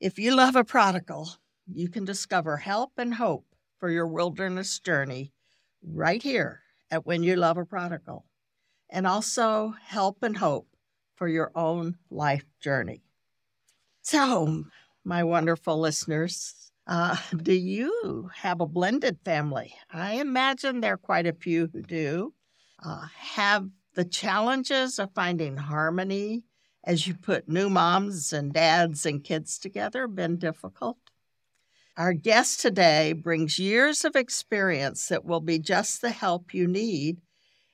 If you love a prodigal, you can discover help and hope for your wilderness journey right here at When You Love a Prodigal, and also help and hope for your own life journey. So, my wonderful listeners, uh, do you have a blended family? I imagine there are quite a few who do. Uh, have the challenges of finding harmony as you put new moms and dads and kids together been difficult? Our guest today brings years of experience that will be just the help you need.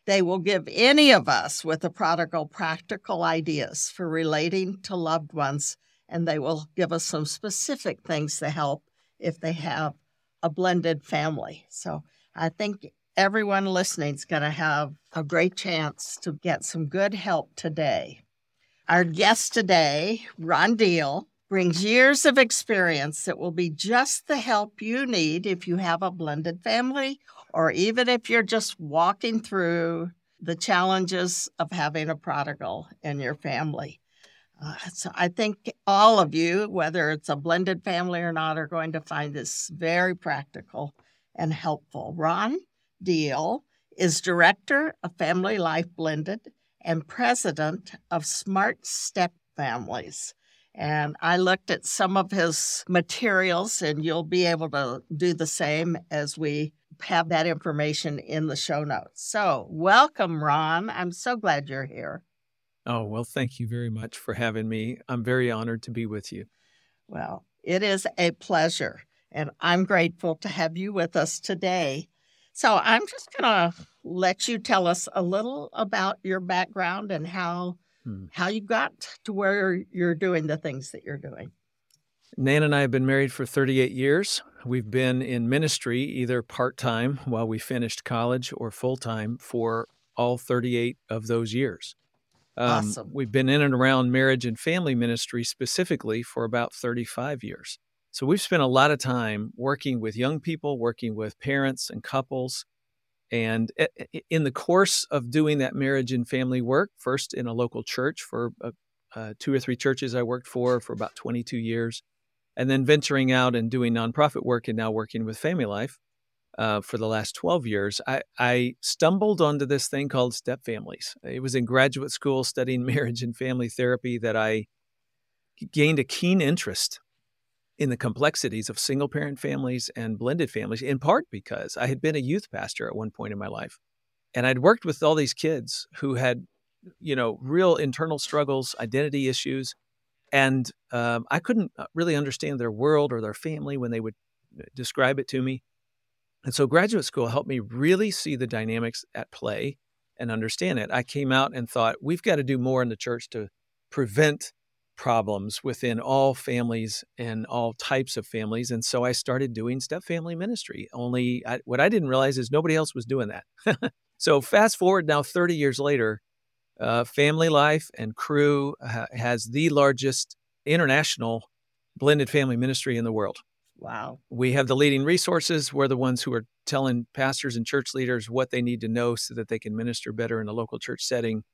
They will give any of us with a prodigal practical ideas for relating to loved ones, and they will give us some specific things to help if they have a blended family. So I think everyone listening is going to have a great chance to get some good help today. Our guest today, Ron Deal, brings years of experience that will be just the help you need if you have a blended family or even if you're just walking through the challenges of having a prodigal in your family. Uh, so I think all of you, whether it's a blended family or not, are going to find this very practical and helpful. Ron Deal is director of Family Life Blended and president of Smart Step Families. And I looked at some of his materials, and you'll be able to do the same as we have that information in the show notes. So, welcome, Ron. I'm so glad you're here. Oh, well, thank you very much for having me. I'm very honored to be with you. Well, it is a pleasure, and I'm grateful to have you with us today. So, I'm just going to let you tell us a little about your background and how hmm. how you got to where you're doing the things that you're doing. Nan and I have been married for 38 years. We've been in ministry either part time while we finished college or full time for all 38 of those years. Um, awesome. We've been in and around marriage and family ministry specifically for about 35 years. So we've spent a lot of time working with young people, working with parents and couples, and in the course of doing that marriage and family work, first in a local church for uh, two or three churches I worked for for about 22 years, and then venturing out and doing nonprofit work and now working with Family Life uh, for the last 12 years, I, I, stumbled onto this thing called step families. It was in graduate school studying marriage and family therapy that I gained a keen interest in the complexities of single parent families and blended families, in part because I had been a youth pastor at one point in my life. And I'd worked with all these kids who had, you know, real internal struggles, identity issues. And um, I couldn't uh, really understand their world or their family when they would uh, describe it to me. And so graduate school helped me really see the dynamics at play and understand it. I came out and thought, we've got to do more in the church to prevent problems within all families and all types of families. And so I started doing step family ministry. Only I, what I didn't realize is nobody else was doing that. so fast forward now 30 years later, uh, Family Life and Cru ha- has the largest international blended family ministry in the world. Wow. We have the leading resources. We're the ones who are telling pastors and church leaders what they need to know so that they can minister better in a local church setting.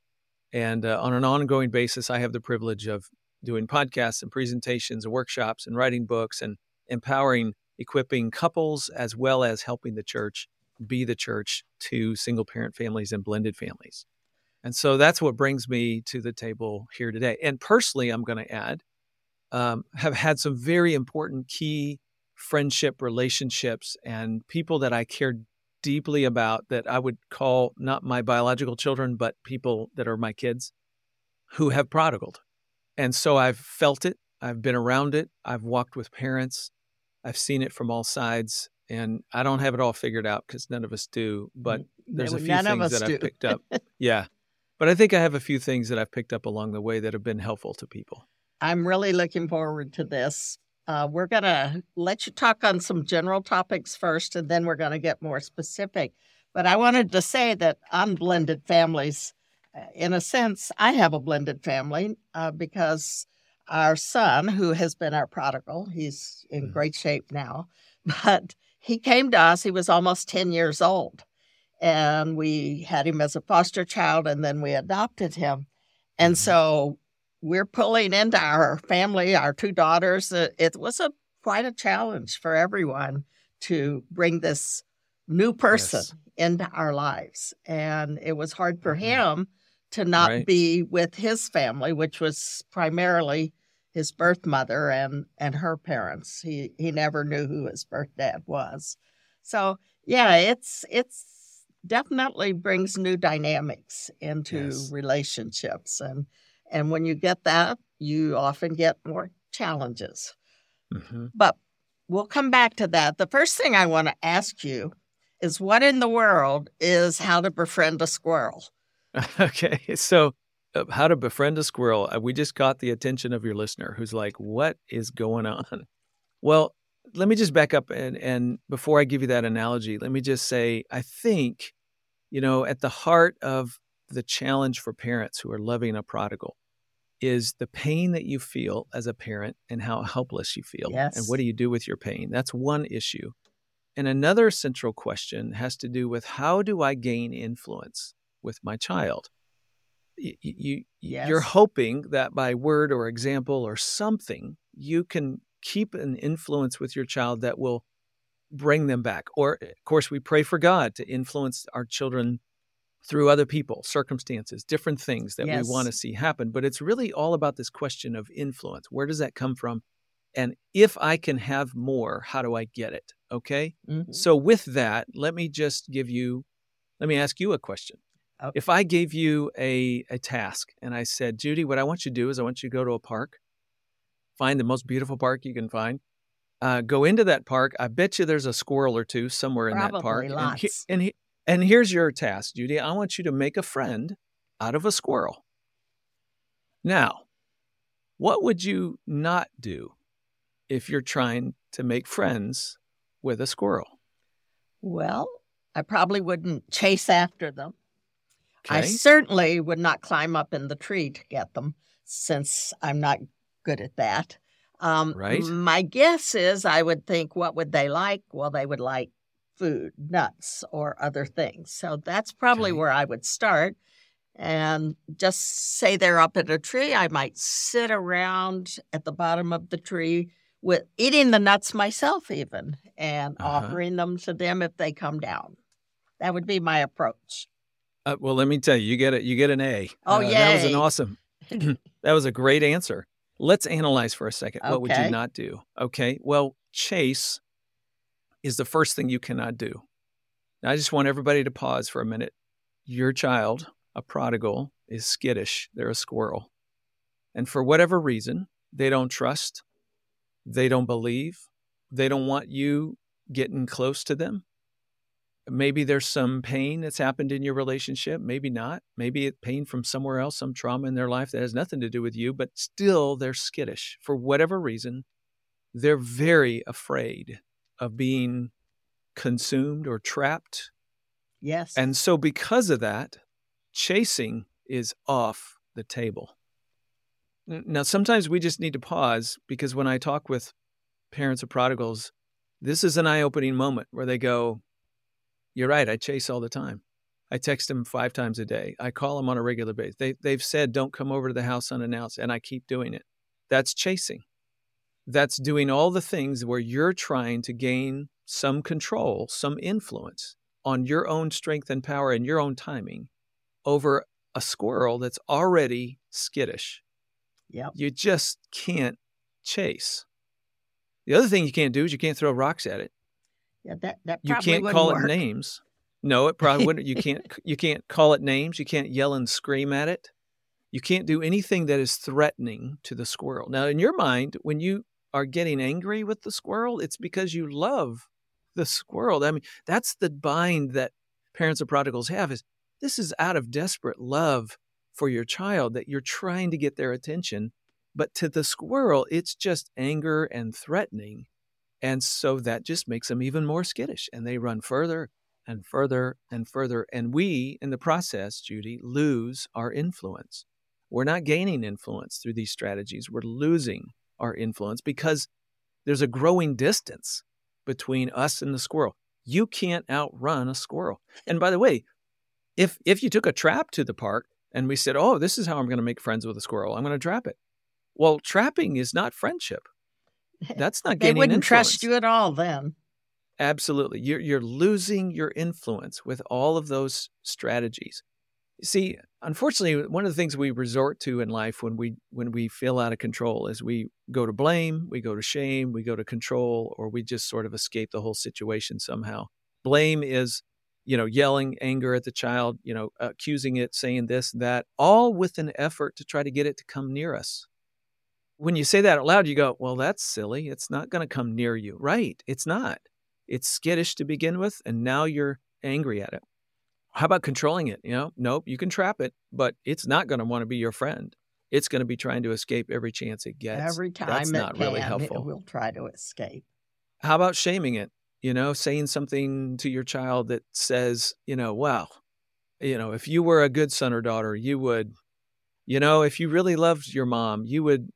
And uh, on an ongoing basis, I have the privilege of doing podcasts and presentations and workshops and writing books and empowering, equipping couples as well as helping the church be the church to single parent families and blended families. And so that's what brings me to the table here today. And personally, I'm going to add, um, have had some very important key friendship relationships and people that I care deeply about that I would call not my biological children, but people that are my kids who have prodigaled and so I've felt it, I've been around it, I've walked with parents, I've seen it from all sides. And I don't have it all figured out because none of us do, but there's a few things that do. I've picked up. yeah. But I think I have a few things that I've picked up along the way that have been helpful to people. I'm really looking forward to this. Uh, we're going to let you talk on some general topics first, and then we're going to get more specific. But I wanted to say that on blended families, in a sense, I have a blended family uh, because our son, who has been our prodigal, he's in mm. great shape now, but he came to us, he was almost 10 years old. And we had him as a foster child and then we adopted him. And mm-hmm. so we're pulling into our family, our two daughters. Uh, it was a quite a challenge for everyone to bring this new person yes. into our lives. And it was hard for mm-hmm. him to not right. be with his family, which was primarily his birth mother and, and her parents. He he never knew who his birth dad was. So yeah, it's it's definitely brings new dynamics into yes. relationships and and when you get that, you often get more challenges. Mm-hmm. But we'll come back to that. The first thing I want to ask you is what in the world is how to befriend a squirrel? Okay. So, uh, how to befriend a squirrel. Uh, we just caught the attention of your listener who's like, what is going on? Well, let me just back up and, and before I give you that analogy, let me just say, I think, you know, at the heart of the challenge for parents who are loving a prodigal is the pain that you feel as a parent and how helpless you feel. Yes. And what do you do with your pain? That's one issue. And another central question has to do with how do I gain influence with my child? You, you yes. you're hoping that by word or example or something you can keep an influence with your child that will bring them back. Or of course we pray for God to influence our children through other people, circumstances, different things that yes. we want to see happen. But it's really all about this question of influence. Where does that come from? And if I can have more, how do I get it? Okay. Mm-hmm. So, with that, let me just give you, let me ask you a question. Okay. If I gave you a, a task and I said, Judy, what I want you to do is I want you to go to a park, find the most beautiful park you can find, uh, go into that park. I bet you there's a squirrel or two somewhere Probably in that park. Lots. And, he, and, he, and here's your task, Judy. I want you to make a friend out of a squirrel. Now, what would you not do if you're trying to make friends with a squirrel? Well, I probably wouldn't chase after them. Okay. I certainly would not climb up in the tree to get them since I'm not good at that. Um, right. My guess is I would think, what would they like? Well, they would like food, nuts, or other things. So that's probably okay. where I would start. And just say they're up in a tree, I might sit around at the bottom of the tree with eating the nuts myself, even, and uh-huh. offering them to them if they come down. That would be my approach. Uh, well, let me tell you, you get it. You get an A. Oh uh, yeah, that was an awesome. that was a great answer. Let's analyze for a second. Okay. What would you not do? Okay. Well, chase is the first thing you cannot do. Now, I just want everybody to pause for a minute. Your child, a prodigal, is skittish. They're a squirrel. And for whatever reason, they don't trust, they don't believe, they don't want you getting close to them. Maybe there's some pain that's happened in your relationship, maybe not. Maybe it pain from somewhere else, some trauma in their life that has nothing to do with you, but still they're skittish. For whatever reason, they're very afraid of being consumed or trapped. Yes. And so, because of that, chasing is off the table. Now, sometimes we just need to pause because when I talk with parents of prodigals, this is an eye opening moment where they go, You're right, I chase all the time. I text them five times a day. I call them on a regular basis. They, they've said, Don't come over to the house unannounced, and I keep doing it. That's chasing that's doing all the things where you're trying to gain some control, some influence on your own strength and power and your own timing over a squirrel that's already skittish. Yep. You just can't chase. The other thing you can't do is you can't throw rocks at it. Yeah, that, that you can't call work. it names. No, it probably wouldn't. You can't you can't call it names. You can't yell and scream at it. You can't do anything that is threatening to the squirrel. Now, in your mind, when you are getting angry with the squirrel, it's because you love the squirrel. I mean, that's the bind that parents of prodigals have is this is out of desperate love for your child that you're trying to get their attention. But to the squirrel, it's just anger and threatening. And so that just makes them even more skittish and they run further and further and further. And we, in the process, Judy, lose our influence. We're not gaining influence through these strategies, we're losing our influence because there's a growing distance between us and the squirrel. You can't outrun a squirrel. And by the way, if if you took a trap to the park, And we said, oh, this is how I'm going to make friends with a squirrel. I'm going to trap it. Well, trapping is not friendship. That's not they wouldn't influence. trust you at all then. Absolutely. You're, you're losing your influence with all of those strategies. See, unfortunately, one of the things we resort to in life when we when we feel out of control is we go to blame, we go to shame, we go to control, or we just sort of escape the whole situation somehow. Blame is, you know, yelling anger at the child, you know, accusing it, saying this, that, all with an effort to try to get it to come near us. When you say that out loud, you go, well, that's silly. It's not going to come near you. Right. It's not. It's skittish to begin with, and now you're angry at it. How about controlling it? You know, nope, you can trap it, but it's not going to want to be your friend. It's going to be trying to escape every chance it gets. Every time That's not can, really helpful. it will try to escape. How about shaming it? You know, saying something to your child that says, you know, wow, you know, if you were a good son or daughter, you would, you know, if you really loved your mom, you would,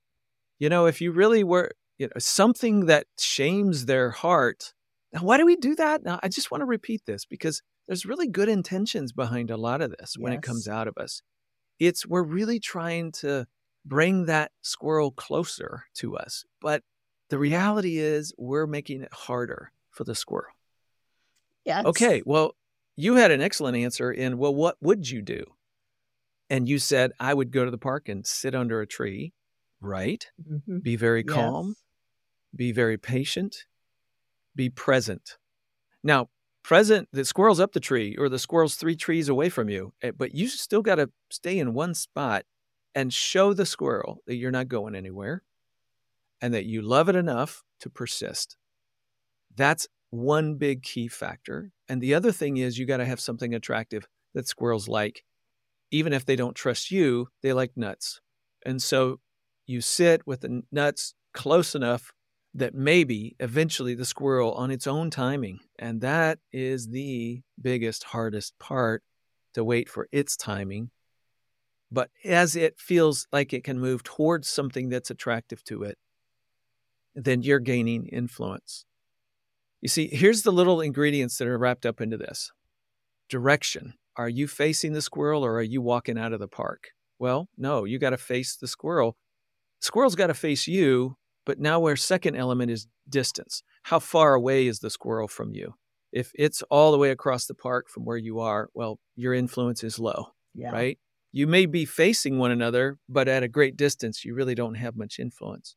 you know, if you really were, you know, something that shames their heart. Now, why do we do that? Now, I just want to repeat this because there's really good intentions behind a lot of this when it comes out of us. It's we're really trying to bring that squirrel closer to us, but the reality is we're making it harder for the squirrel. Yeah. it's- Okay, well, you had an excellent answer in, well, what would you do? And you said, I would go to the park and sit under a tree, right? Mhm. Be very calm, Yes. be very patient, be present. Now, present, the squirrel's up the tree or the squirrel's three trees away from you, eh, but you still got to stay in one spot and show the squirrel that you're not going anywhere and that you love it enough to persist. That's one big key factor. And the other thing is you got to have something attractive that squirrels like. Even if they don't trust you, they like nuts. And so you sit with the nuts close enough that maybe eventually the squirrel on its own timing, and that is the biggest, hardest part to wait for its timing. But as it feels like it can move towards something that's attractive to it, then you're gaining influence. You see, here's the little ingredients that are wrapped up into this direction. Are you facing the squirrel or are you walking out of the park? Well, no, you got to face the squirrel. Squirrel's got to face you, but now our second element is distance. How far away is the squirrel from you? If it's all the way across the park from where you are, well, your influence is low, Yeah. right? You may be facing one another, but at a great distance, you really don't have much influence.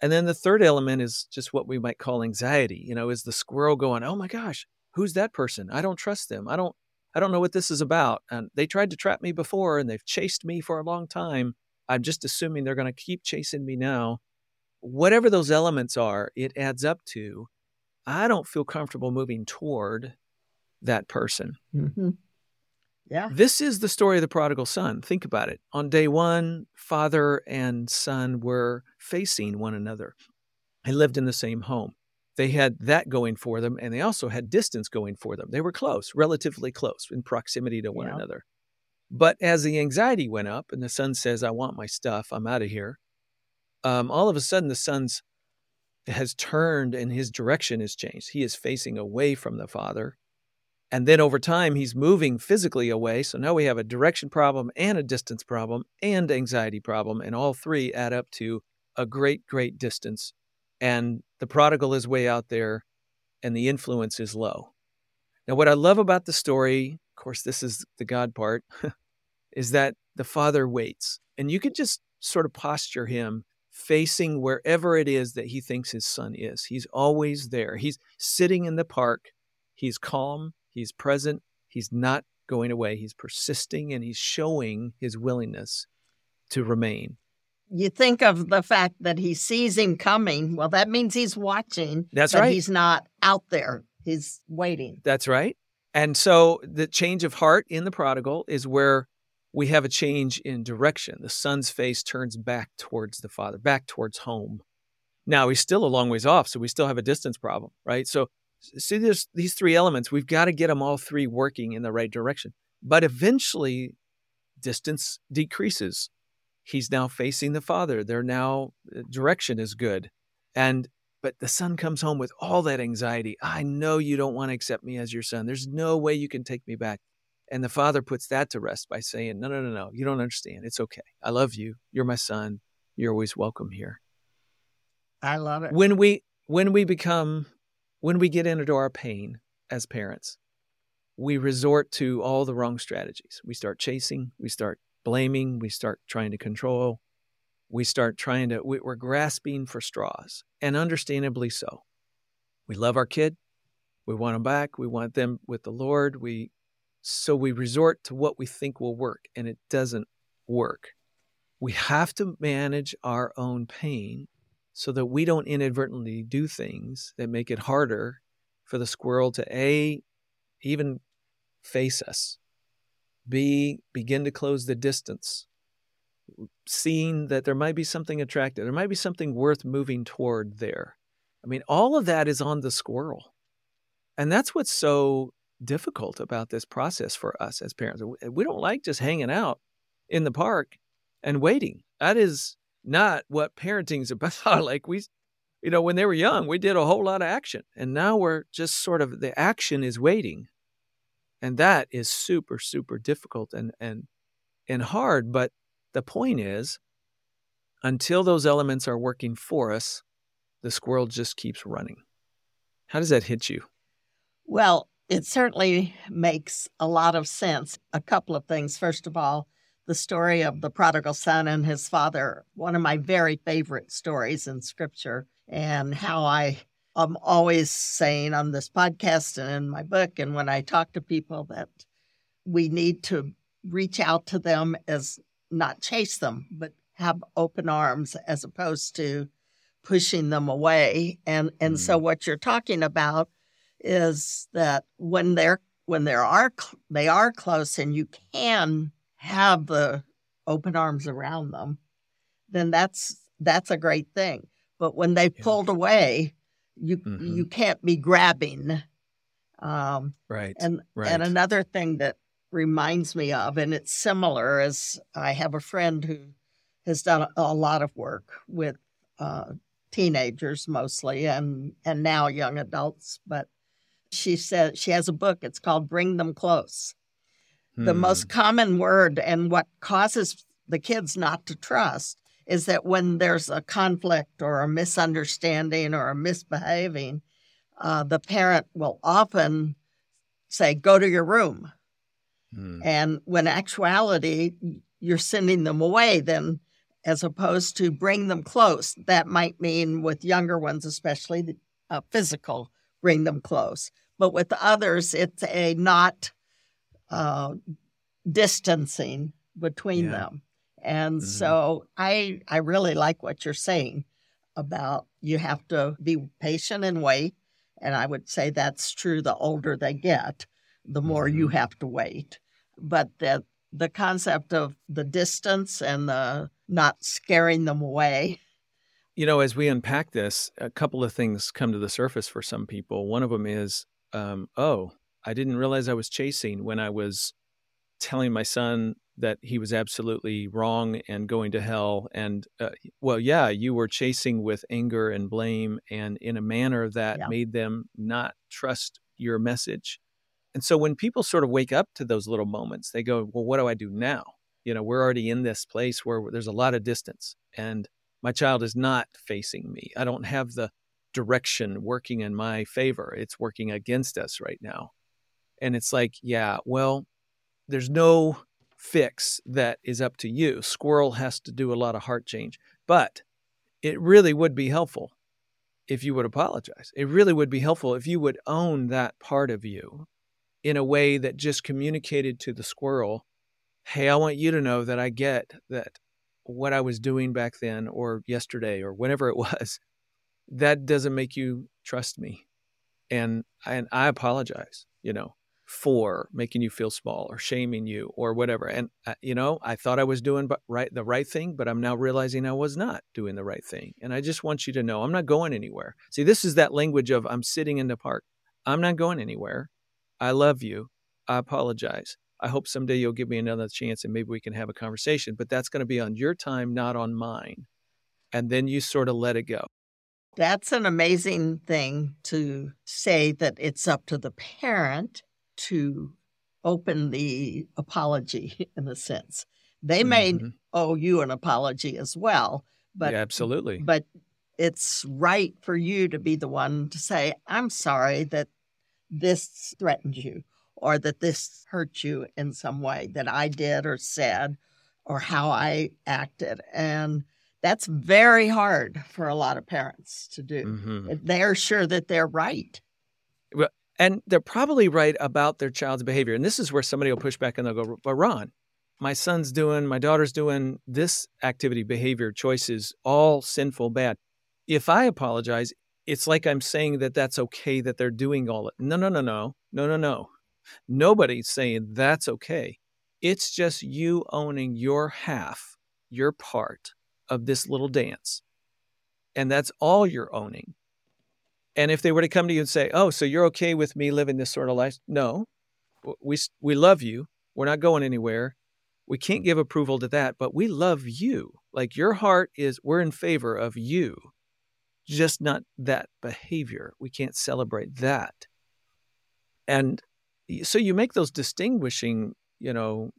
And then the third element is just what we might call anxiety. You know, is the squirrel going, "Oh my gosh, who's that person? I don't trust them. I don't I don't know what this is about. And they tried to trap me before and they've chased me for a long time. I'm just assuming they're going to keep chasing me now." Whatever those elements are, it adds up to I don't feel comfortable moving toward that person. hmm Yeah. This is the story of the prodigal son. Think about it. On day one, father and son were facing one another. They lived in the same home. They had that going for them, and they also had distance going for them. They were close, relatively close in proximity to one Yeah. another. But as the anxiety went up and the son says, I want my stuff, I'm out of here, um, all of a sudden the son's has turned and his direction has changed. He is facing away from the father. And then over time, he's moving physically away. So now we have a direction problem and a distance problem and anxiety problem. And all three add up to a great, great distance. And the prodigal is way out there and the influence is low. Now, what I love about the story, of course, this is the God part, is that the father waits. And you could just sort of posture him facing wherever it is that he thinks his son is. He's always there. He's sitting in the park. He's calm. He's present. He's not going away. He's persisting and he's showing his willingness to remain. You think of the fact that he sees him coming. Well, that means he's watching. That's right. He's not out there. He's waiting. That's right. And so the change of heart in the prodigal is where we have a change in direction. The son's face turns back towards the father, back towards home. Now he's still a long ways off, so we still have a distance problem, right? So see there's these three elements. We've got to get them all three working in the right direction. But eventually distance decreases. He's now facing the father. They're now uh, direction is good. And but the son comes home with all that anxiety. I know you don't want to accept me as your son. There's no way you can take me back. And the father puts that to rest by saying, No, no, no, no, you don't understand. It's okay. I love you. You're my son. You're always welcome here. I love it. When we when we become when we get into our pain as parents, we resort to all the wrong strategies. We start chasing, we start blaming, we start trying to control, we start trying to, we're grasping for straws, and understandably so. We love our kid, we want them back, we want them with the Lord. We, so we resort to what we think will work, and it doesn't work. We have to manage our own pain so that we don't inadvertently do things that make it harder for the squirrel to A, even face us. B, begin to close the distance, seeing that there might be something attractive, there might be something worth moving toward there. I mean, all of that is on the squirrel. And that's what's so difficult about this process for us as parents. We don't like just hanging out in the park and waiting. That is not what parenting's about. like we you know, when they were young, we did a whole lot of action. And now we're just sort of the action is waiting. And that is super, super difficult and and and hard. But the point is, until those elements are working for us, the squirrel just keeps running. How does that hit you? Well, it certainly makes a lot of sense. A couple of things. First of all, the story of the prodigal son and his father, one of my very favorite stories in scripture, and how I am always saying on this podcast and in my book, and when I talk to people, that we need to reach out to them as not chase them, but have open arms as opposed to pushing them away. And and mm. so what you're talking about is that when they're when there are they are close and you can have the open arms around them, then that's that's a great thing. But when they yeah. pulled away, you mm-hmm. you can't be grabbing. Um, right. And right. and another thing that reminds me of, and it's similar, is I have a friend who has done a lot of work with uh, teenagers mostly, and and now young adults. But she says she has a book. It's called "Bring Them Close." The most hmm. common word and what causes the kids not to trust is that when there's a conflict or a misunderstanding or a misbehaving, uh, the parent will often say, Go to your room. Hmm. And when actuality, you're sending them away, then as opposed to bring them close. That might mean with younger ones, especially uh, physical, bring them close. But with others, it's a not uh, distancing between yeah. them. And mm-hmm. so I I really like what you're saying about you have to be patient and wait. And I would say that's true the older they get, the more mm-hmm. you have to wait. But the the concept of the distance and the not scaring them away. You know, as we unpack this, a couple of things come to the surface for some people. One of them is, um, oh, I didn't realize I was chasing when I was telling my son that he was absolutely wrong and going to hell. And uh, well, yeah, you were chasing with anger and blame and in a manner that yeah. made them not trust your message. And so when people sort of wake up to those little moments, they go, well, what do I do now? You know, we're already in this place where there's a lot of distance and my child is not facing me. I don't have the direction working in my favor. It's working against us right now. And it's like, yeah, well, there's no fix that is up to you. Squirrel has to do a lot of heart change, but it really would be helpful if you would apologize. It really would be helpful if you would own that part of you in a way that just communicated to the squirrel, hey, I want you to know that I get that what I was doing back then or yesterday or whenever it was, that doesn't make you trust me. And and I apologize, you know for making you feel small or shaming you or whatever. And uh, you know, I thought I was doing right the right thing, but I'm now realizing I was not doing the right thing. And I just want you to know I'm not going anywhere. See, this is that language of I'm sitting in the park. I'm not going anywhere. I love you. I apologize. I hope someday you'll give me another chance and maybe we can have a conversation, but that's going to be on your time, not on mine. And then you sort of let it go. That's an amazing thing to say that it's up to the parent to open the apology in a sense. They may mm-hmm. owe you an apology as well, but yeah, absolutely. But it's right for you to be the one to say, "I'm sorry that this threatened you or that this hurt you in some way that I did or said or how I acted." And that's very hard for a lot of parents to do. Mm-hmm. They're sure that they're right. Well, and they're probably right about their child's behavior. And this is where somebody will push back and they'll go, But Ron, my son's doing, my daughter's doing this activity, behavior, choices, all sinful, bad. If I apologize, it's like I'm saying that that's okay that they're doing all it. No, no, no, no, no, no, no. Nobody's saying that's okay. It's just you owning your half, your part of this little dance. And that's all you're owning. And if they were to come to you and say, "Oh, so you're okay with me living this sort of life?" No. We we love you. We're not going anywhere. We can't give approval to that, but we love you. Like your heart is we're in favor of you. Just not that behavior. We can't celebrate that. And so you make those distinguishing, you know,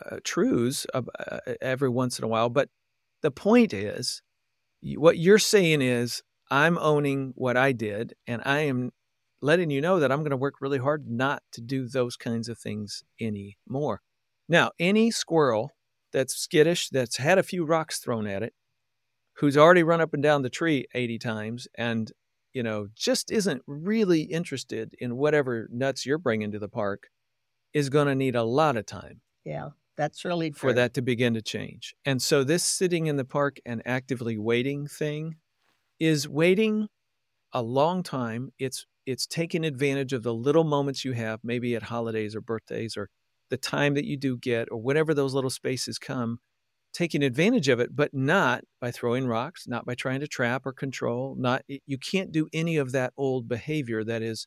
uh, truths uh, every once in a while, but the point is, what you're saying is, I'm owning what I did, and I am letting you know that I'm going to work really hard not to do those kinds of things anymore. Now, any squirrel that's skittish, that's had a few rocks thrown at it, who's already run up and down the tree 80 times and you know just isn't really interested in whatever nuts you're bringing to the park is going to need a lot of time yeah that's really true. for that to begin to change. And so this sitting in the park and actively waiting thing is waiting a long time. It's it's taking advantage of the little moments you have, maybe at holidays or birthdays or the time that you do get or whenever those little spaces come, taking advantage of it, but not by throwing rocks, not by trying to trap or control, not you can't do any of that old behavior that is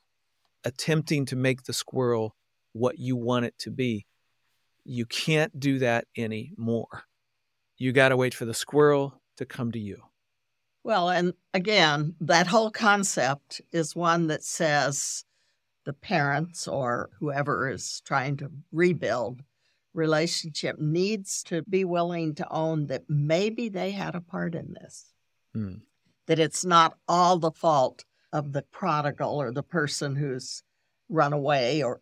attempting to make the squirrel what you want it to be. You can't do that anymore. You got to wait for the squirrel to come to you. Well, and again, that whole concept is one that says the parents or whoever is trying to rebuild relationship needs to be willing to own that maybe they had a part in this. Mm. That it's not all the fault of the prodigal or the person who's run away, or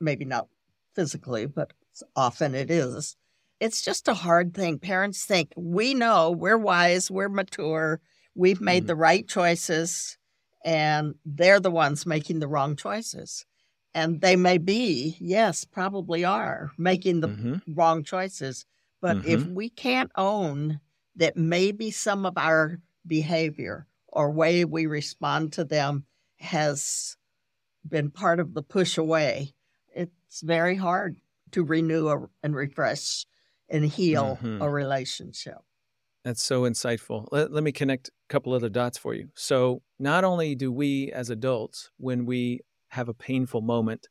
maybe not physically, but often it is. It's just a hard thing. Parents think we know, we're wise, we're mature, we've made mm-hmm. the right choices, and they're the ones making the wrong choices. And they may be, yes, probably are making the mm-hmm. wrong choices. But mm-hmm. if we can't own that maybe some of our behavior or way we respond to them has been part of the push away, it's very hard to renew a, and refresh and heal mm-hmm. a relationship. That's so insightful. Let, let me connect a couple other dots for you. So, not only do we as adults, when we have a painful moment,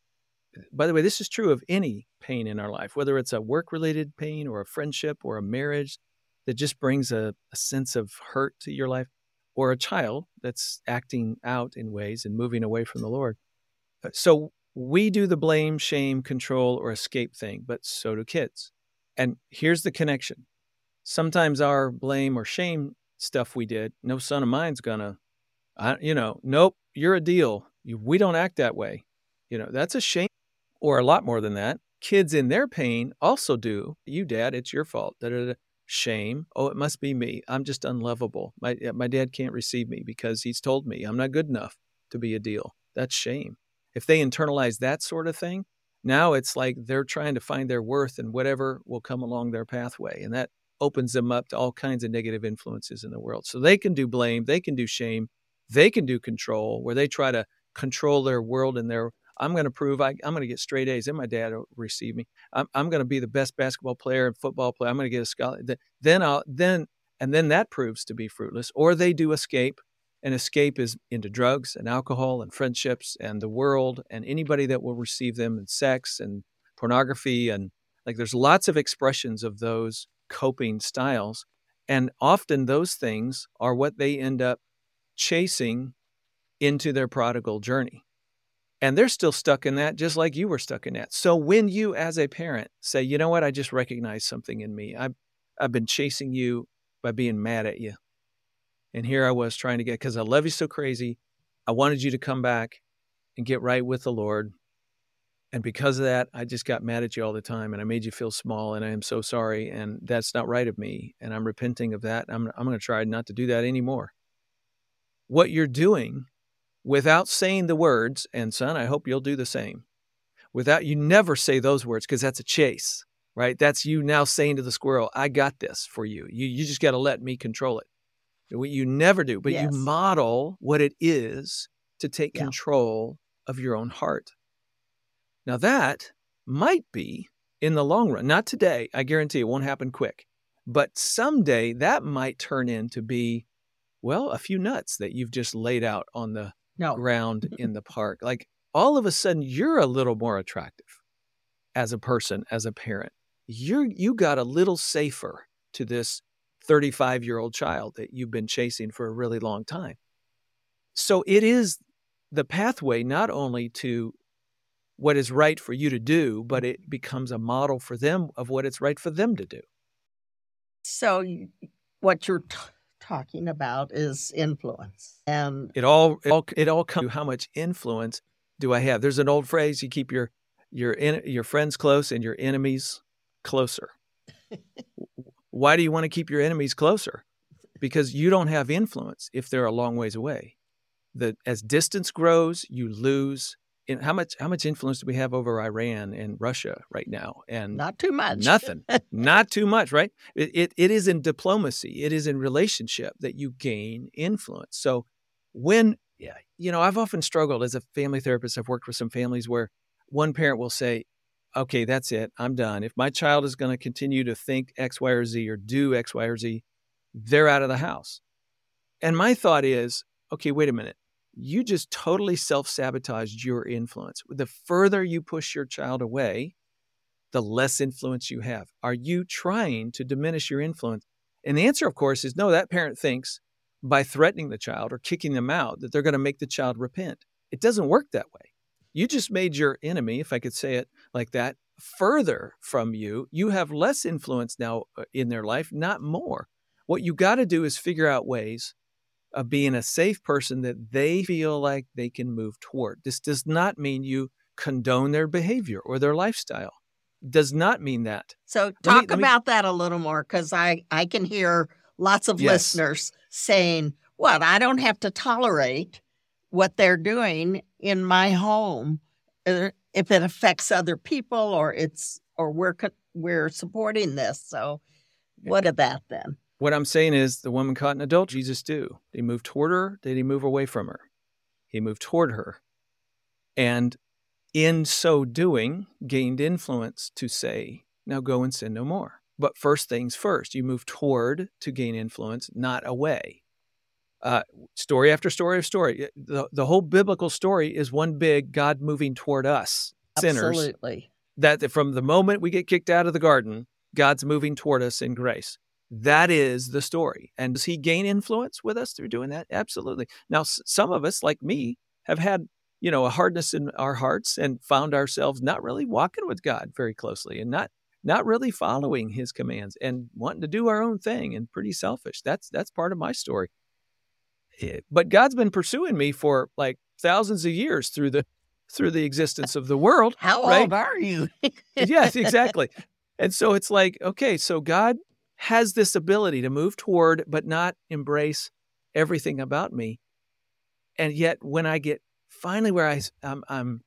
by the way, this is true of any pain in our life, whether it's a work related pain or a friendship or a marriage that just brings a, a sense of hurt to your life, or a child that's acting out in ways and moving away from the Lord. Uh, so, we do the blame, shame, control, or escape thing, but so do kids. And here's the connection. Sometimes our blame or shame stuff we did, no son of mine's gonna, I, you know, nope, you're a deal. You, we don't act that way. You know, that's a shame. Or a lot more than that. Kids in their pain also do. You, dad, it's your fault. Da-da-da. Shame. Oh, it must be me. I'm just unlovable. My, my dad can't receive me because he's told me I'm not good enough to be a deal. That's shame if they internalize that sort of thing, now it's like they're trying to find their worth in whatever will come along their pathway. And that opens them up to all kinds of negative influences in the world. So they can do blame, they can do shame, they can do control, where they try to control their world and their I'm going to prove I, am going to get straight A's and my dad will receive me. I'm, I'm going to be the best basketball player and football player. I'm going to get a scholarship. Then I'll then and then that proves to be fruitless. Or they do escape and escape is into drugs and alcohol and friendships and the world and anybody that will receive them and sex and pornography and like there's lots of expressions of those coping styles and often those things are what they end up chasing into their prodigal journey And they're still stuck in that, just like you were stuck in that. So when you, as a parent, say, you know what, I just recognize something in me. I've, I've been chasing you by being mad at you. And here I was trying to get, because I love you so crazy. I wanted you to come back and get right with the Lord. And because of that, I just got mad at you all the time and I made you feel small and I am so sorry. And that's not right of me. And I'm repenting of that. I'm, I'm going to try not to do that anymore. What you're doing without saying the words, and son, I hope you'll do the same. Without you never say those words because that's a chase, right? That's you now saying to the squirrel, I got this for you. You, you just got to let me control it. What you never do, but yes. you model what it is to take yeah. control of your own heart. Now, that might be in the long run, not today. I guarantee it won't happen quick. But someday that might turn into be, well, a few nuts that you've just laid out on the no. ground in the park. Like all of a sudden, you're a little more attractive as a person, as a parent. You're, you got a little safer to this 35 year old child that you've been chasing for a really long time. So it is the pathway not only to what is right for you to do, but it becomes a model for them of what it's right for them to do. So, what you're t- talking about is influence, and it all it all it all comes to how much influence do I have? There's an old phrase: you keep your your in, your friends close and your enemies closer. Why do you want to keep your enemies closer? Because you don't have influence if they're a long ways away. The as distance grows, you lose in how much how much influence do we have over Iran and Russia right now? And not too much. Nothing. not too much, right? It, it it is in diplomacy, it is in relationship that you gain influence. So when yeah, you know, I've often struggled as a family therapist. I've worked with some families where one parent will say, "Okay, that's it. I'm done. If my child is going to continue to think X, Y, or Z or do X, Y, or Z, they're out of the house." And my thought is, okay, wait a minute you just totally self sabotaged your influence. The further you push your child away, the less influence you have. Are you trying to diminish your influence? And the answer, of course, is no, that parent thinks by threatening the child or kicking them out that they're going to make the child repent. It doesn't work that way. You just made your enemy, if I could say it like that, further from you. You have less influence now uh, in their life, not more. What you got to do is figure out ways of being a safe person that they feel like they can move toward. This does not mean you condone their behavior or their lifestyle. Does not mean that. So talk me, about me... that a little more because I, I can hear lots of yes. listeners saying, What, I don't have to tolerate what they're doing in my home uh, if it affects other people or it's or we're we're supporting this. So what that then? What I'm saying is the woman caught in adultery, Jesus do. Did he move toward her? Did he move away from her? He moved toward her. And in so doing, gained influence to say, now go and sin no more. But first things first, you move toward to gain influence, not away. Uh, story after story of story. The, the whole biblical story is one big God moving toward us, sinners. Absolutely. That from the moment we get kicked out of the garden, God's moving toward us in grace. That is the story. And does he gain influence with us through doing that? Absolutely. Now, some of us, like me, have had you know a hardness in our hearts and found ourselves not really walking with God very closely and not not really following His commands and wanting to do our own thing and pretty selfish. That's that's part of my story. Eh, but God's been pursuing me for like thousands of years through the through the existence of the world. How right? old are you? yes, exactly. And so it's like, okay, so God has this ability to move toward but not embrace everything about me. And yet, when I get finally where I, I'm, I'm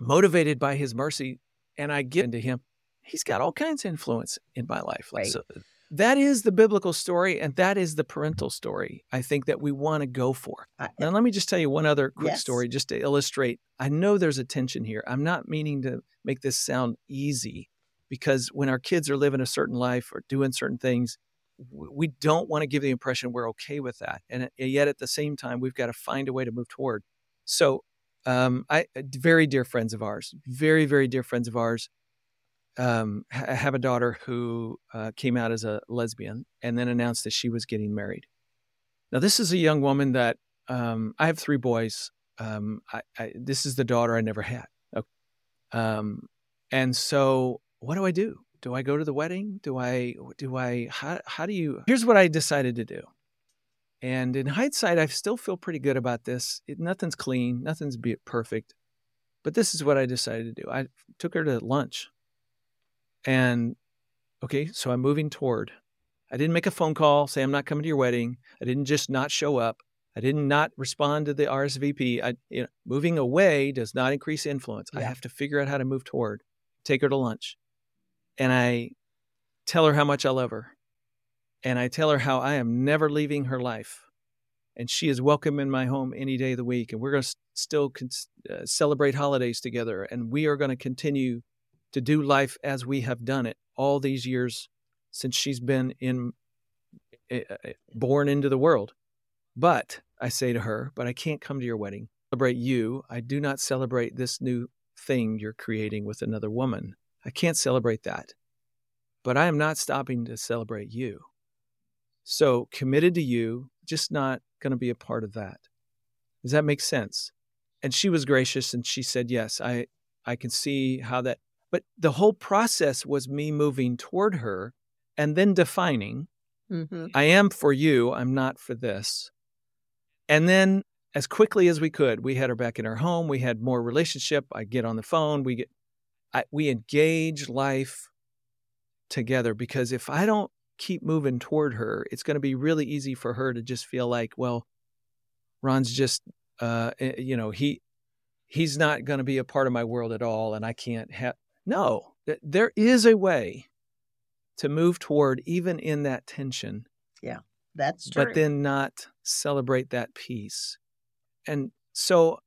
motivated by His mercy and I get into Him, He's got all kinds of influence in my life. Right. So that is the biblical story, and that is the parental story. I think that we want to go for. I, now, let me just tell you one other quick yes. story, just to illustrate. I know there's a tension here. I'm not meaning to make this sound easy, because when our kids are living a certain life or doing certain things, we don't want to give the impression we're okay with that. And yet at the same time, we've got to find a way to move toward. So, um, I uh, very dear friends of ours, very very dear friends of ours, um, ha- have a daughter who uh, came out as a lesbian and then announced that she was getting married. Now, this is a young woman that um, I have three boys. um, I, I, this is the daughter I never had. Okay. Um, and so what do I do? Do I go to the wedding? Do I, do I, how, how do you, here's what I decided to do. And in hindsight, I still feel pretty good about this. It, nothing's clean, nothing's perfect. But this is what I decided to do. I took her to lunch. And okay, so I'm moving toward. I didn't make a phone call, say I'm not coming to your wedding. I didn't just not show up. I did not respond to the RSVP. I, you know, moving away does not increase influence. Yeah. I have to figure out how to move toward. Take her to lunch, and I tell her how much I love her, and I tell her how I am never leaving her life, and she is welcome in my home any day of the week, and we're going to still con- uh, celebrate holidays together, and we are going to continue to do life as we have done it all these years since she's been in uh, born into the world. But I say to her, but I can't come to your wedding. Celebrate you. I do not celebrate this new thing you're creating with another woman. I can't celebrate that. But I am not stopping to celebrate you. So committed to you, just not going to be a part of that. Does that make sense? And she was gracious and she said, Yes, I, I can see how that. But the whole process was me moving toward her and then defining mm-hmm. I am for you, I'm not for this. And then as quickly as we could, we had her back in her home. We had more relationship. I get on the phone. We get, I, we engage life together because if I don't keep moving toward her, it's going to be really easy for her to just feel like, well, Ron's just, uh, eh, you know, he, he's not going to be a part of my world at all, and I can't have. No, there is a way to move toward even in that tension. Yeah. That's true. But then not celebrate that peace. And so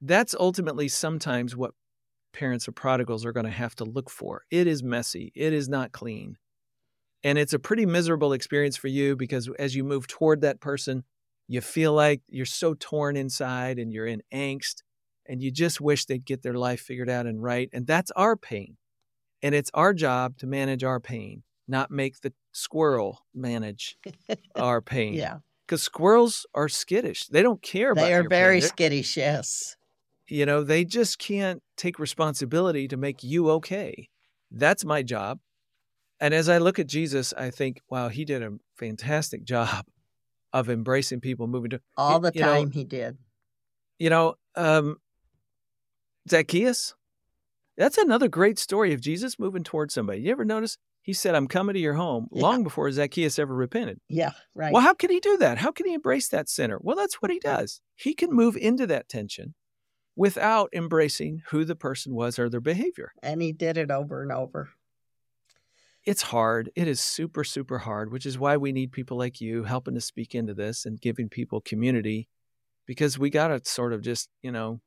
that's ultimately sometimes what parents of prodigals are going to have to look for. It is messy, it is not clean. And it's a pretty miserable experience for you because as you move toward that person, you feel like you're so torn inside and you're in angst and you just wish they'd get their life figured out and right. And that's our pain. And it's our job to manage our pain not make the squirrel manage our pain. Yeah. Because squirrels are skittish. They don't care about they are very skittish, yes. You know, they just can't take responsibility to make you okay. That's my job. And as I look at Jesus, I think, wow, he did a fantastic job of embracing people, moving to all the time know, he did. You know, um, Zacchaeus, that's another great story of Jesus moving towards somebody. You ever notice he said, I'm coming to your home yeah. long before Zacchaeus ever repented. Yeah, right. Well, how can he do that? How can he embrace that sinner? Well, that's what he does. He can move into that tension without embracing who the person was or their behavior. And he did it over and over. It's hard. It is super, super hard, which is why we need people like you helping to speak into this and giving people community because we got to sort of just, you know,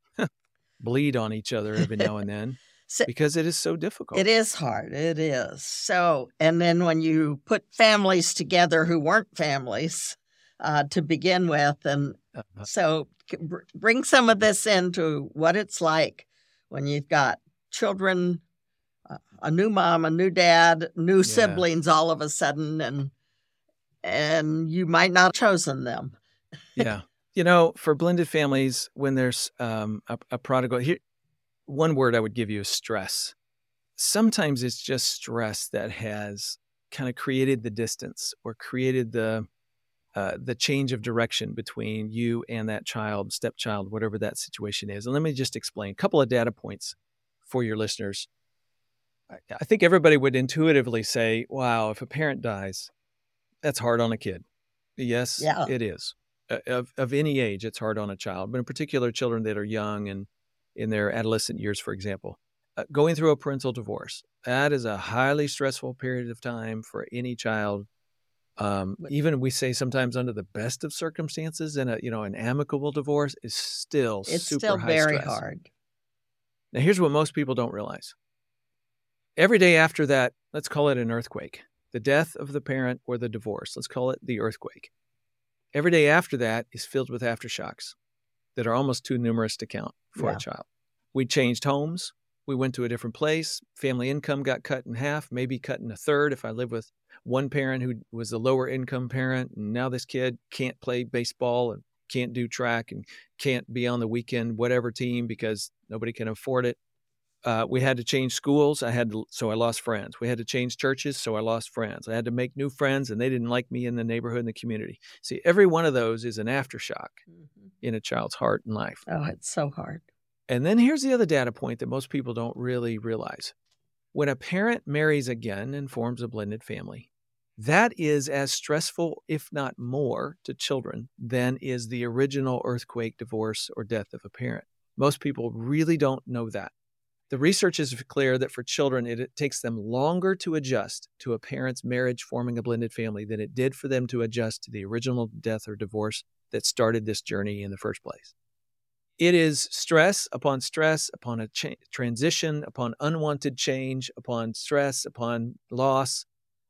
bleed on each other every now and then. So, because it is so difficult. It is hard. It is. So, and then when you put families together who weren't families uh, to begin with, and uh-huh. so bring some of this into what it's like when you've got children, uh, a new mom, a new dad, new yeah. siblings all of a sudden, and and you might not have chosen them. yeah. You know, for blended families, when there's um, a, a prodigal, here, one word I would give you is stress. Sometimes it's just stress that has kind of created the distance or created the uh, the change of direction between you and that child, stepchild, whatever that situation is. And let me just explain a couple of data points for your listeners. I think everybody would intuitively say, wow, if a parent dies, that's hard on a kid. Yes, yeah. it is. Of, of any age, it's hard on a child, but in particular, children that are young and in their adolescent years, for example. Uh, going through a parental divorce, that is a highly stressful period of time for any child. Um, even we say sometimes under the best of circumstances, and a you know an amicable divorce is still it's super still high very stress. hard. Now, here's what most people don't realize: every day after that, let's call it an earthquake, the death of the parent or the divorce. Let's call it the earthquake. Every day after that is filled with aftershocks that are almost too numerous to count for yeah. a child. We changed homes. We went to a different place. Family income got cut in half, maybe cut in a third if I live with one parent who was a lower income parent. And now this kid can't play baseball and can't do track and can't be on the weekend whatever team because nobody can afford it. Uh, we had to change schools. I had to, so I lost friends. We had to change churches, so I lost friends. I had to make new friends, and they didn't like me in the neighborhood and the community. See, every one of those is an aftershock mm-hmm. in a child's heart and life. Oh, it's so hard. And then here's the other data point that most people don't really realize. When a parent marries again and forms a blended family, that is as stressful, if not more, to children than is the original earthquake, divorce, or death of a parent. Most people really don't know that. The research is clear that for children, it, it, takes them longer to adjust to a parent's marriage forming a blended family than it did for them to adjust to the original death or divorce that started this journey in the first place. It is stress upon stress upon a cha- transition, upon unwanted change, upon stress, upon loss,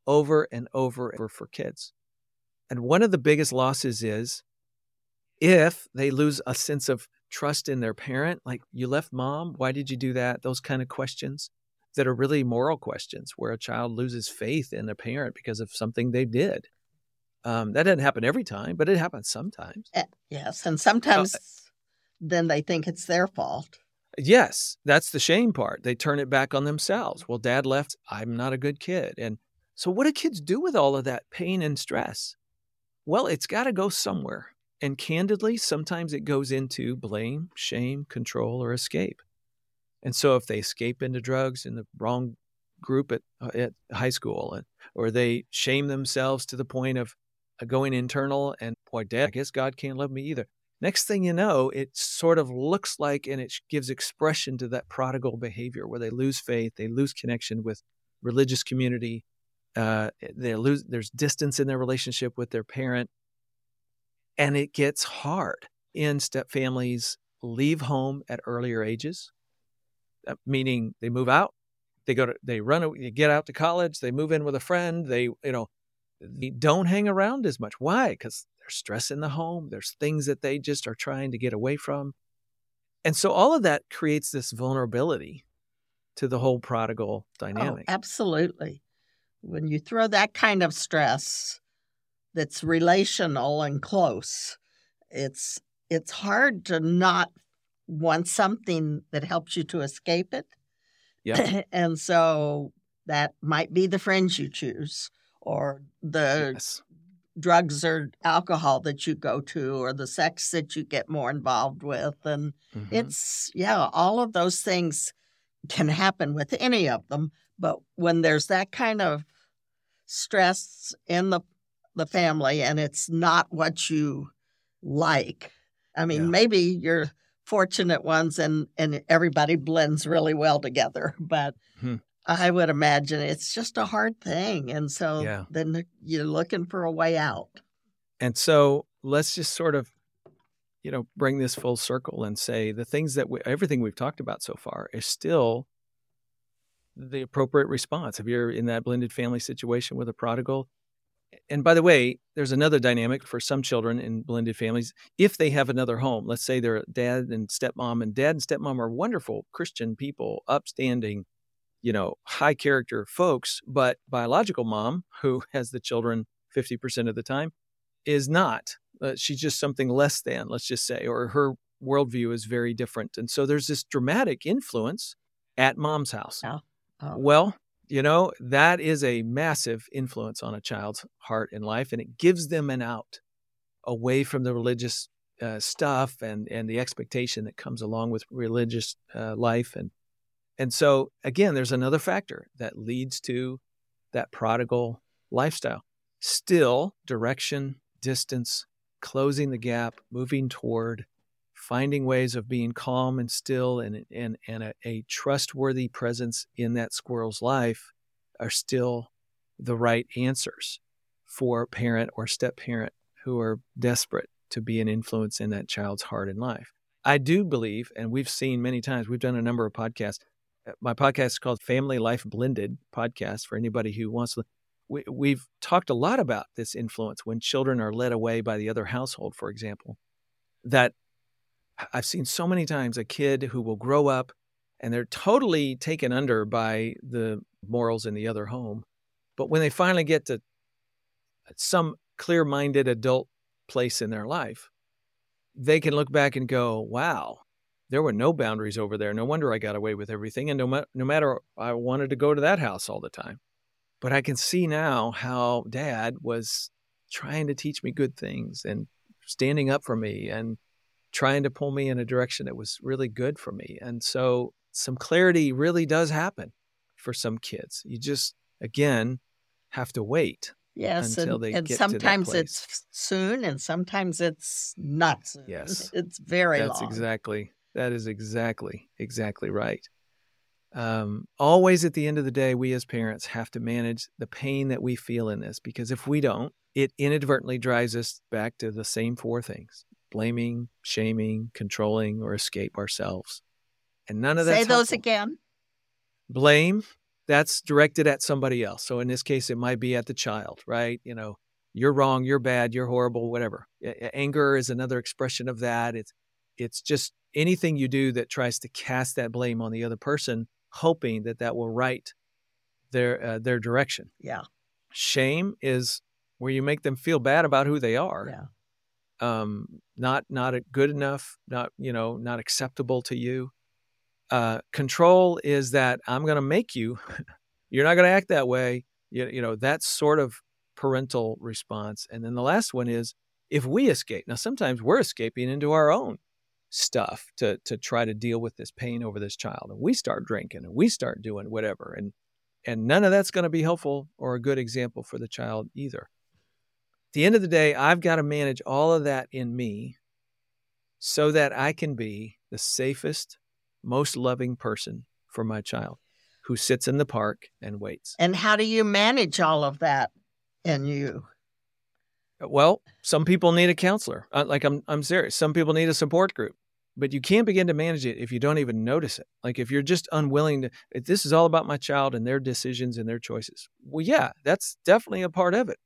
over and over and over for kids. And one of the biggest losses is if they lose a sense of trust in their parent, like you left mom, why did you do that? Those kind of questions that are really moral questions where a child loses faith in their parent because of something they did. Um, that doesn't happen every time, but it happens sometimes. Eh, yes. And sometimes uh, then they think it's their fault. Yes. That's the shame part. They turn it back on themselves. Well, dad left. I'm not a good kid. And so, what do kids do with all of that pain and stress? Well, it's got to go somewhere. And candidly, sometimes it goes into blame, shame, control, or escape. And so, if they escape into drugs in the wrong group at, uh, at high school, or they shame themselves to the point of uh, going internal and, boy, dad, I guess God can't love me either. Next thing you know, it sort of looks like and it gives expression to that prodigal behavior where they lose faith, they lose connection with religious community, uh, they lose there's distance in their relationship with their parent and it gets hard in step families leave home at earlier ages uh, meaning they move out they go to they run they get out to college they move in with a friend they you know they don't hang around as much. Why? Because there's stress in the home there's things that they just are trying to get away from. And so all of that creates this vulnerability to the whole prodigal oh, dynamic. oh, absolutely. When you throw that kind of stress that's relational and close, it's it's hard to not want something that helps you to escape it. Yeah. and so that might be the friends you choose or the yes. drugs or alcohol that you go to or the sex that you get more involved with and mm-hmm. it's yeah all of those things can happen with any of them but when there's that kind of stress in the the family and it's not what you like. I mean, yeah. maybe you're fortunate ones and and everybody blends really well together, but hmm. I would imagine it's just a hard thing. And so yeah. then you're looking for a way out. And so let's just sort of you know bring this full circle and say the things that we, everything we've talked about so far is still the appropriate response. If you're in that blended family situation with a prodigal, and by the way, there's another dynamic for some children in blended families. If they have another home, let's say they're dad and stepmom, and dad and stepmom are wonderful Christian people, upstanding, you know, high character folks, but biological mom, who has the children 50% of the time, is not. Uh, she's just something less than, let's just say, or her worldview is very different. And so there's this dramatic influence at mom's house. Oh. Oh. Well, you know, that is a massive influence on a child's heart and life, and it gives them an out away from the religious uh, stuff and and the expectation that comes along with religious uh, life and and so again there's another factor that leads to that prodigal lifestyle. Still direction distance closing the gap moving toward finding ways of being calm and still and, and, and a, a trustworthy presence in that squirrel's life are still the right answers for parent or step parent who are desperate to be an influence in that child's heart and life. I do believe, and we've seen many times, we've done a number of podcasts. Uh, my podcast is called Family Life Blended Podcast for anybody who wants to. We, we've talked a lot about this influence when children are led away by the other household, for example, that I've seen so many times a kid who will grow up and they're totally taken under by the morals in the other home. But when they finally get to some clear minded adult place in their life, they can look back and go, wow, there were no boundaries over there. No wonder I got away with everything. And no, ma- no matter, I wanted to go to that house all the time. But I can see now how dad was trying to teach me good things and standing up for me and trying to pull me in a direction that was really good for me. And so some clarity really does happen for some kids. You just, again, have to wait. Yes, until and, they and get to that sometimes it's soon, and sometimes it's not soon. Yes. it's very That's long. exactly, that is exactly, exactly right. Um, always at the end of the day, we as parents have to manage the pain that we feel in this because if we don't, it inadvertently drives us back to the same four things blaming, shaming, controlling, or escape ourselves. And none of that Say those again. blame that's directed at somebody else. So in this case it might be at the child right? You know you're wrong you're bad you're horrible whatever. Anger is another expression of that. It's it's just anything you do that tries to cast that blame on the other person hoping that that will right their uh, their direction. Yeah, shame is where you make them feel bad about who they are. Yeah. Um, not not good enough, not you know, not acceptable to you. Uh, control is that I'm going to make you. You're not going to act that way. You, you know that sort of parental response. And then the last one is if we escape. Now sometimes we're escaping into our own stuff to to try to deal with this pain over this child, and we start drinking and we start doing whatever, and and none of that's going to be helpful or a good example for the child either the end of the day, I've got to manage all of that in me so that I can be the safest, most loving person for my child who sits in the park and waits. And how do you manage all of that in you? Well, some people need a counselor. Uh, Like I'm I'm serious. Some people need a support group. But you can't begin to manage it if you don't even notice it. Like if you're just unwilling to if this is all about my child and their decisions and their choices. Well, yeah, that's definitely a part of it.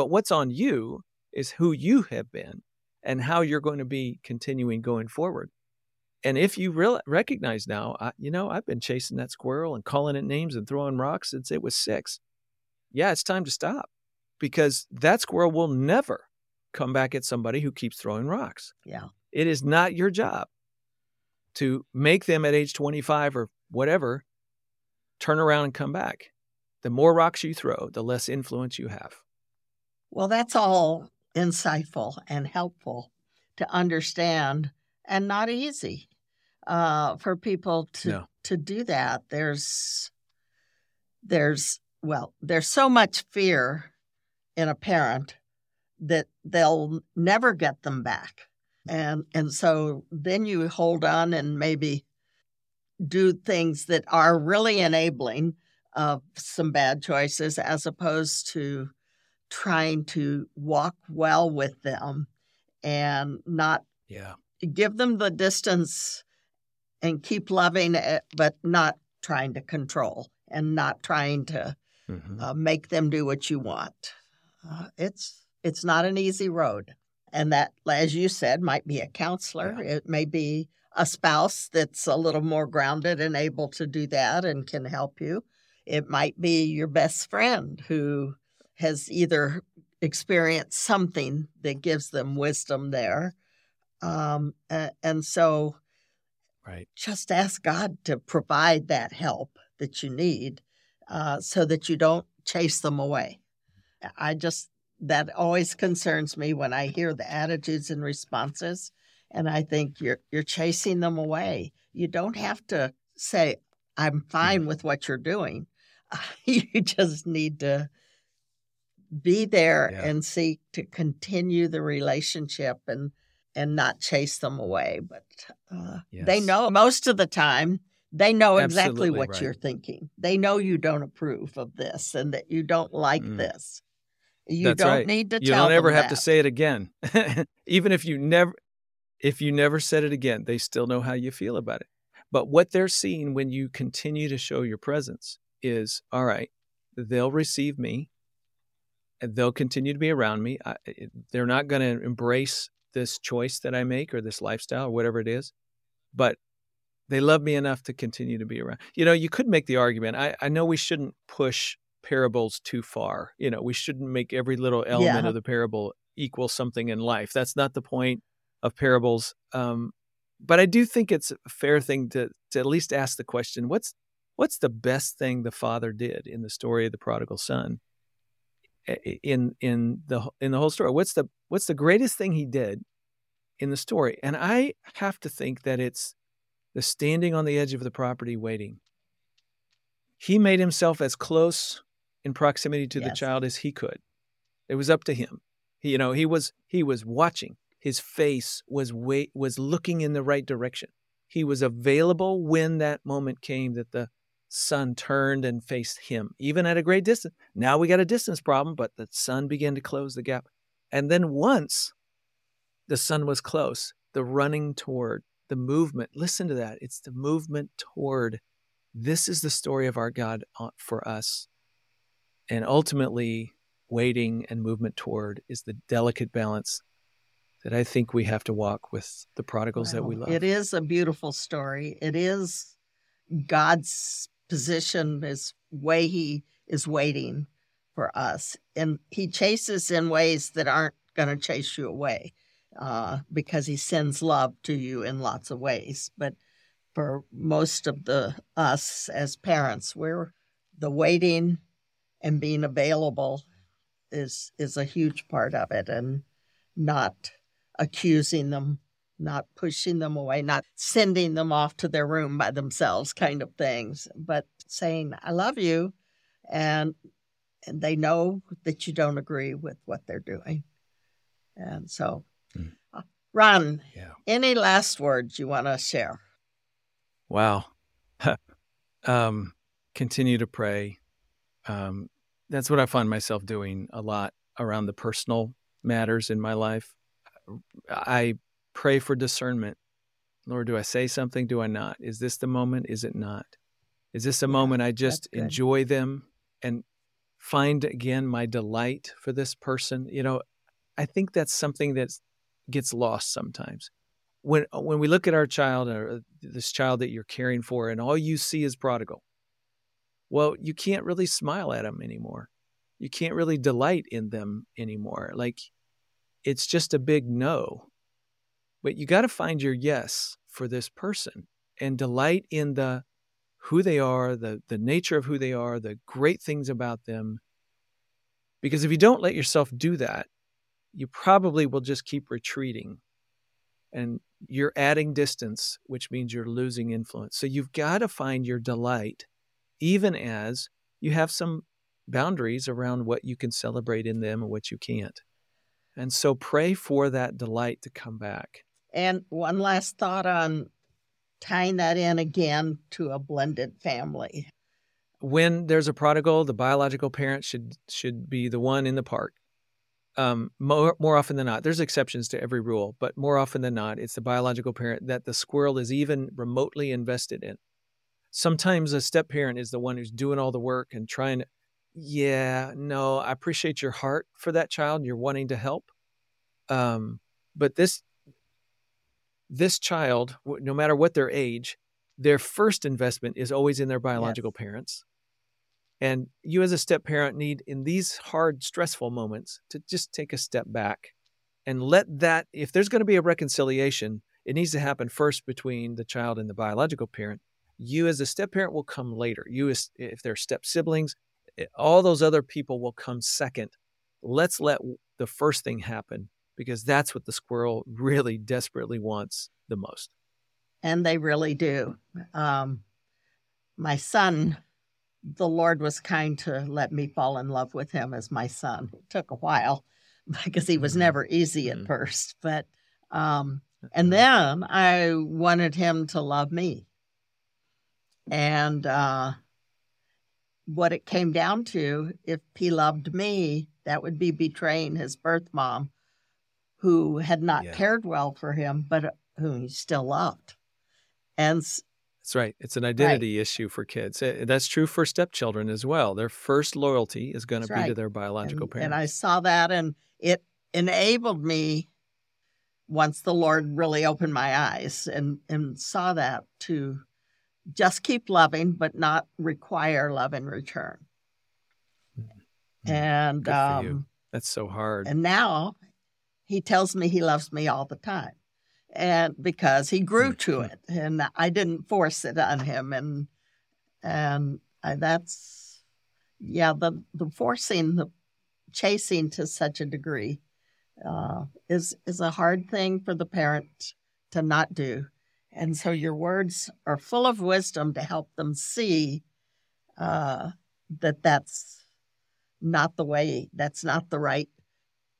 But what's on you is who you have been and how you're going to be continuing going forward. And if you real, recognize now, I, you know, I've been chasing that squirrel and calling it names and throwing rocks since it was six. Yeah, it's time to stop because that squirrel will never come back at somebody who keeps throwing rocks. Yeah. It is not your job to make them at age 25 or whatever turn around and come back. The more rocks you throw, the less influence you have. Well, that's all insightful and helpful to understand and not easy uh, for people to No. to do that. There's there's well, there's so much fear in a parent that they'll never get them back. And and so then you hold on and maybe do things that are really enabling of some bad choices as opposed to trying to walk well with them and not Yeah. give them the distance and keep loving it, but not trying to control and not trying to Mhm. uh, make them do what you want. Uh, it's it's not an easy road, and that, as you said, might be a counselor. Yeah. It may be a spouse that's a little more grounded and able to do that and can help you. It might be your best friend who has either experienced something that gives them wisdom there, um, and so Right. just ask God to provide that help that you need uh, so that you don't chase them away. I just, that always concerns me when I hear the attitudes and responses. And I think you're, you're chasing them away. You don't have to say, I'm fine with what you're doing. you just need to be there Yeah. and seek to continue the relationship and and not chase them away. But uh, they know most of the time. They know exactly what right. you're thinking. They know you don't approve of this and that you don't like Mm. this. You That's don't right. need to You tell don't ever have to say it again. Even if you never if you never said it again, they still know how you feel about it. But what they're seeing when you continue to show your presence is all right, they'll receive me they'll continue to be around me. I, they're not going to embrace this choice that I make or this lifestyle or whatever it is, but they love me enough to continue to be around. You know, you could make the argument. I, I know we shouldn't push parables too far. You know, we shouldn't make every little element Yeah. of the parable equal something in life. That's not the point. of parables. Um, but I do think it's a fair thing to to at least ask the question: what's what's the best thing the father did in the story of the prodigal son? In in the in the whole story, what's the what's the greatest thing he did in the story? And I have to think that it's the standing on the edge of the property waiting. He made himself as close in proximity to yes. the child as he could. It was up to him. He, you know, he was he was watching. His face was wait was looking in the right direction. He was available when that moment came that the son turned and faced him, even at a great distance. Now we got a distance problem, but the son began to close the gap. And then once the son was close, the running toward, the movement, listen to that. It's the movement toward. This is the story of our God uh, for us. And ultimately, waiting and movement toward is the delicate balance that I think we have to walk with the prodigals well, that we love. It is a beautiful story. It is God's position, his way he is waiting for us. And he chases in ways that aren't going to chase you away uh, because he sends love to you in lots of ways. But for most of the us as parents, we're the waiting and being available is is a huge part of it and not accusing them not pushing them away not sending them off to their room by themselves kind of things but saying i love you and and they know that you don't agree with what they're doing and so mm. uh, ron yeah. any last words you want to share wow um continue to pray um that's what I find myself doing a lot around the personal matters in my life. I pray for discernment. Lord, do I say something? Do I not? Is this the moment? Is it not? Is this a moment I just enjoy them and find again my delight for this person? You know, I think that's something that gets lost sometimes. When when we look at our child or uh, this child that you're caring for and all you see is prodigal, well, you can't really smile at them anymore. You can't really delight in them anymore. Like it's just a big no. But you got to find your yes for this person and delight in the who they are, the the nature of who they are, the great things about them. Because if you don't let yourself do that, you probably will just keep retreating. And you're adding distance, which means you're losing influence. So you've got to find your delight even as you have some boundaries around what you can celebrate in them and what you can't. And so pray for that delight to come back. And one last thought on tying that in again to a blended family. When there's a prodigal, the biological parent should should be the one in the park. Um, more more often than not, there's exceptions to every rule, but more often than not, it's the biological parent that the squirrel is even remotely invested in sometimes a step parent is the one who's doing all the work and trying to yeah no i appreciate your heart for that child you're wanting to help um, but this this child no matter what their age their first investment is always in their biological yes. parents and you as a step parent need in these hard stressful moments to just take a step back and let that if there's going to be a reconciliation it needs to happen first between the child and the biological parent you as a step parent will come later. You, as, if they're step siblings, eh, all those other people will come second. Let's let the first thing happen because that's what the squirrel really desperately wants the most. And they really do. Um, my son, the Lord was kind to let me fall in love with him as my son. It took a while because he was mm-hmm. never easy at mm-hmm. first, but um, and then I wanted him to love me. And uh, what it came down to, if he loved me, that would be betraying his birth mom, who had not yeah. cared well for him, but uh, whom he still loved. And that's right. It's an identity right. issue for kids. That's true for stepchildren as well. Their first loyalty is going to be right. to their biological and, parents. And I saw that, and it enabled me once the Lord really opened my eyes and, and saw that to just keep loving, but not require love in return. Mm-hmm. And um, that's so hard. And now he tells me he loves me all the time. and because he grew to it, and I didn't force it on him, and and I, that's yeah, the the forcing the chasing to such a degree uh, is is a hard thing for the parent to not do, and so your words are full of wisdom to help them see uh, that that's not the way, that's not the right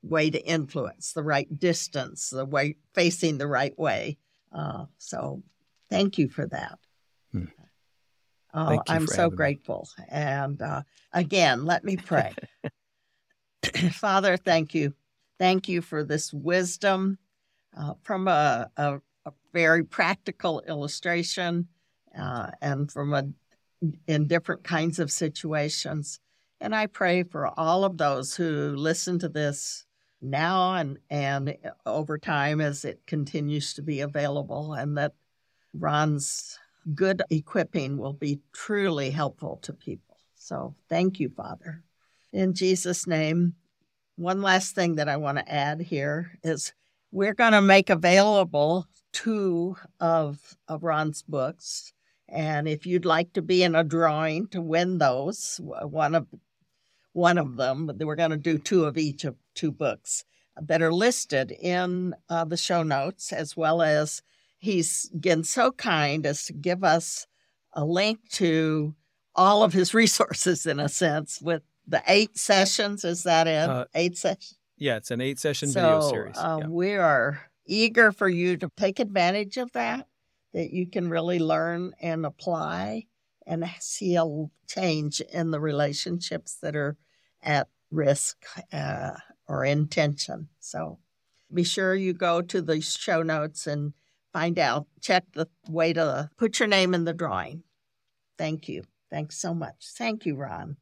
way to influence, the right distance, the way facing the right way. Uh, so thank you for that. Hmm. Oh, I'm so grateful. Me. And uh, again, let me pray. Father, thank you. Thank you for this wisdom uh, from a, a, a, very practical illustration uh, and from a in different kinds of situations. And I pray for all of those who listen to this now and, and over time as it continues to be available, and that Ron's good equipping will be truly helpful to people. So thank you, Father. In Jesus' name, one last thing that I want to add here is we're going to make available two of, of Ron's books. And if you'd like to be in a drawing to win those, one of one of them, but we're going to do two of each of two books that are listed in uh, the show notes, as well as he's been so kind as to give us a link to all of his resources in a sense with the eight sessions. Is that it? Uh, eight sessions? Yeah, it's an eight session so, video series. Uh, yeah. We are eager for you to take advantage of that, that you can really learn and apply and see a change in the relationships that are at risk uh, or in tension. So be sure you go to the show notes and find out, check the way to put your name in the drawing. Thank you. Thanks so much. Thank you, Ron.